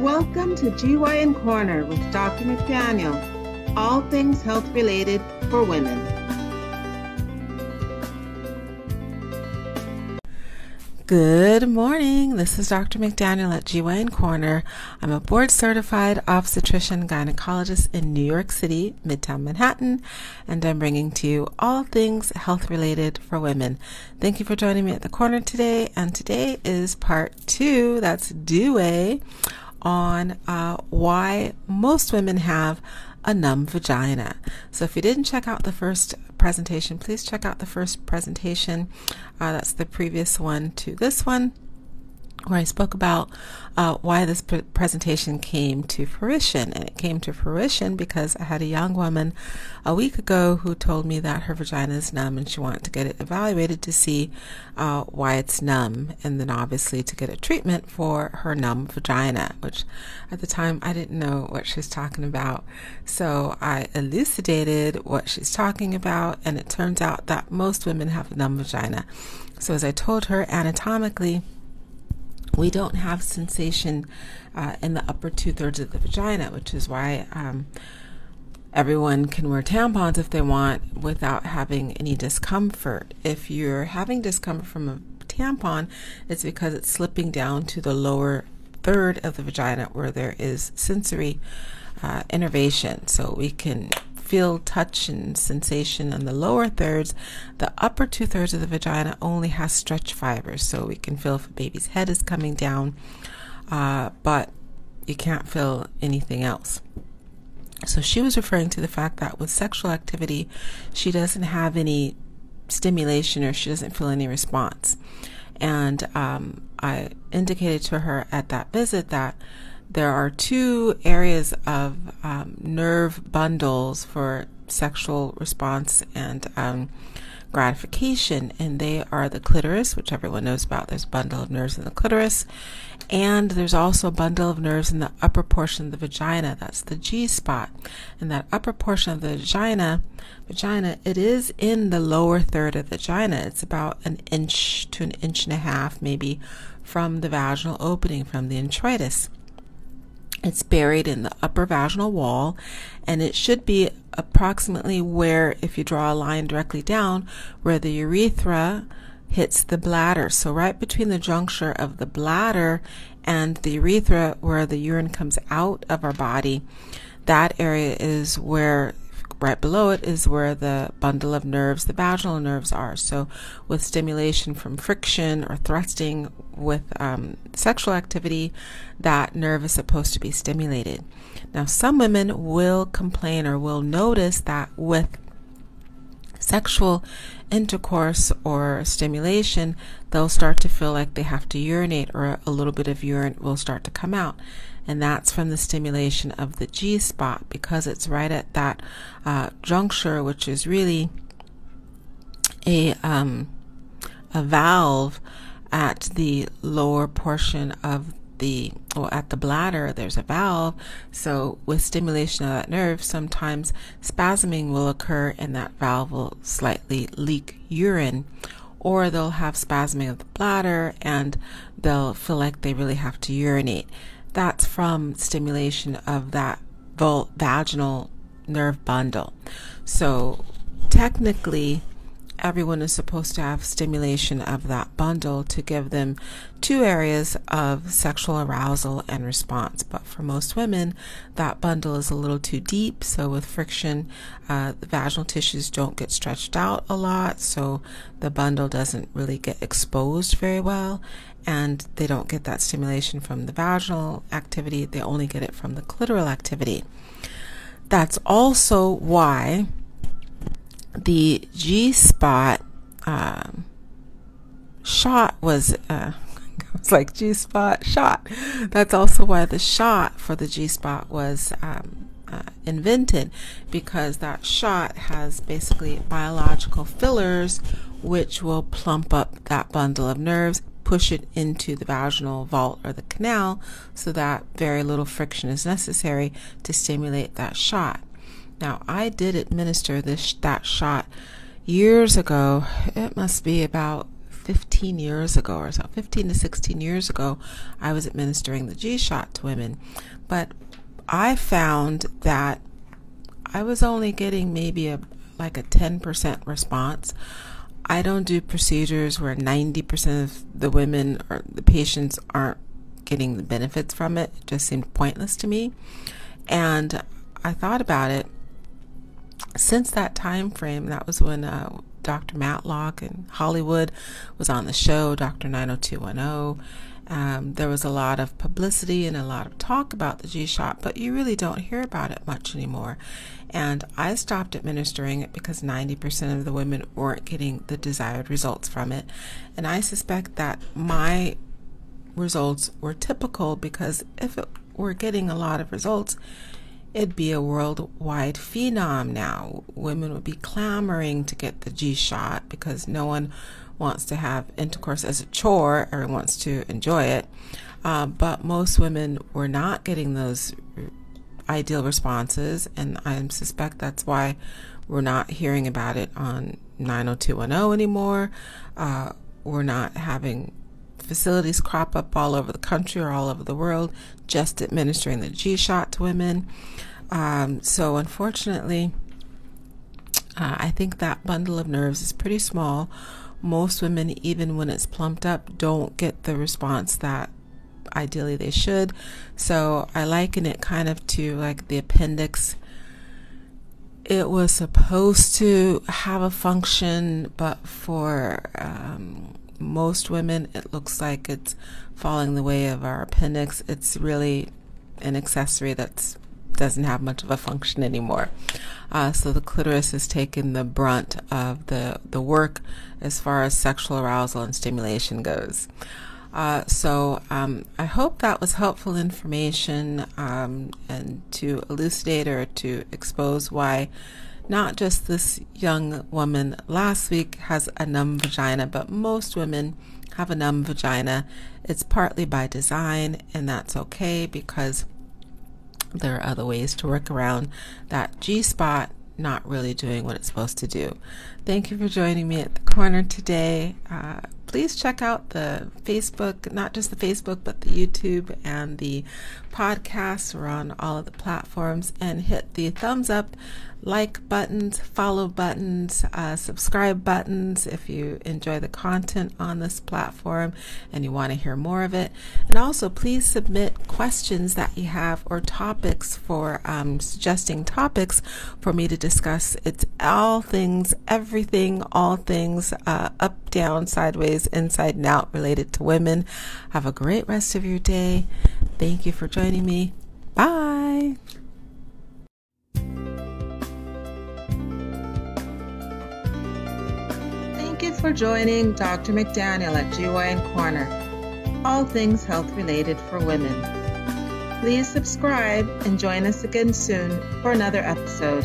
Welcome to GYN Corner with Dr. McDaniel, all things health related for women. Good morning. This is Dr. McDaniel at GYN Corner. I'm a board certified obstetrician gynecologist in New York City, Midtown Manhattan, and I'm bringing to you all things health related for women. Thank you for joining me at the corner today. And today is part two, that's due on uh, why most women have a numb vagina. So if you didn't check out the first presentation, please check out the first presentation. Uh, that's the previous one to this one where I spoke about uh, why this pre- presentation came to fruition. And it came to fruition because I had a young woman a week ago who told me that her vagina is numb and she wanted to get it evaluated to see uh, why it's numb, and then obviously to get a treatment for her numb vagina, which at the time I didn't know what she was talking about. So I elucidated what she's talking about, and it turns out that most women have a numb vagina. So as I told her anatomically, we don't have sensation uh, in the upper two thirds of the vagina, which is why um, everyone can wear tampons if they want without having any discomfort. If you're having discomfort from a tampon, it's because it's slipping down to the lower third of the vagina where there is sensory uh, innervation. So we can feel touch and sensation on the lower thirds. The upper two thirds of the vagina only has stretch fibers, so we can feel if a baby's head is coming down, uh, but you can't feel anything else. So she was referring to the fact that with sexual activity, she doesn't have any stimulation or she doesn't feel any response. And um, I indicated to her at that visit that there are two areas of um, nerve bundles for sexual response and um, gratification, and they are the clitoris, which everyone knows about. There's a bundle of nerves in the clitoris, and there's also a bundle of nerves in the upper portion of the vagina. That's the G spot. And that upper portion of the vagina, vagina, it is in the lower third of the vagina. It's about an inch to an inch and a half, maybe, from the vaginal opening, from the introitus. It's buried in the upper vaginal wall, and it should be approximately where, if you draw a line directly down, where the urethra hits the bladder. So, right between the juncture of the bladder and the urethra, where the urine comes out of our body, that area is where right below it is where the bundle of nerves, the vaginal nerves, are. So, with stimulation from friction or thrusting with um, sexual activity, that nerve is supposed to be stimulated. Now, some women will complain or will notice that with sexual intercourse or stimulation, they'll start to feel like they have to urinate or a little bit of urine will start to come out and that's from the stimulation of the G spot because it's right at that uh, juncture, which is really a um, a valve at the lower portion of the or at the bladder there's a valve. So with stimulation of that nerve sometimes spasming will occur and that valve will slightly leak urine or they'll have spasming of the bladder and they'll feel like they really have to urinate that's from stimulation of that vaginal nerve bundle. So technically, everyone is supposed to have stimulation of that bundle to give them two areas of sexual arousal and response. But for most women, that bundle is a little too deep. So with friction, uh, the vaginal tissues don't get stretched out a lot. So the bundle doesn't really get exposed very well and they don't get that stimulation from the vaginal activity, they only get it from the clitoral activity. That's also why the G spot um, shot was. Uh, it's like G spot shot. That's also why the shot for the G spot was um, uh, invented because that shot has basically biological fillers which will plump up that bundle of nerves, push it into the vaginal vault or the canal so that very little friction is necessary to stimulate that shot. Now, I did administer this that shot years ago. It must be about 15 years ago or so, 15 to 16 years ago, I was administering the G shot to women. But I found that I was only getting maybe a like a 10% response. I don't do procedures where 90% of the women or the patients aren't getting the benefits from it. It just seemed pointless to me. And I thought about it since that time frame. That was when uh, Dr. Matlock in Hollywood was on the show, Dr. 90210. Um, there was a lot of publicity and a lot of talk about the G shot, but you really don't hear about it much anymore. And I stopped administering it because 90% of the women weren't getting the desired results from it. And I suspect that my results were typical because if it were getting a lot of results, it'd be a worldwide phenom now. Women would be clamoring to get the G shot because no one wants to have intercourse as a chore, everyone wants to enjoy it. Uh, but most women were not getting those ideal responses, and I suspect that's why we're not hearing about it on 90210 anymore. Uh, we're not having facilities crop up all over the country or all over the world just administering the G shot to women. Um, so, unfortunately, uh, I think that bundle of nerves is pretty small. Most women, even when it's plumped up, don't get the response that ideally they should. So, I liken it kind of to like the appendix. It was supposed to have a function, but for um, most women, it looks like it's falling the way of our appendix. It's really an accessory that doesn't have much of a function anymore. Uh, so the clitoris has taken the brunt of the, the work as far as sexual arousal and stimulation goes. Uh, so um, I hope that was helpful information um, and to elucidate or to expose why not just this young woman last week has a numb vagina, but most women have a numb vagina. It's partly by design, and that's okay because there are other ways to work around that G spot not really doing what it's supposed to do. Thank you for joining me at the corner today. Uh, please check out the Facebook, not just the Facebook, but the YouTube and the podcast. We're on all of the platforms and hit the thumbs up like buttons, follow buttons, uh, subscribe buttons if you enjoy the content on this platform and you want to hear more of it. And also, please submit questions that you have or topics for um, suggesting topics for me to discuss. It's all things, everything, all things uh, up, down, sideways, inside, and out related to women. Have a great rest of your day. Thank you for joining me. Bye. For joining Dr. McDaniel at GYN Corner, all things health related for women. Please subscribe and join us again soon for another episode.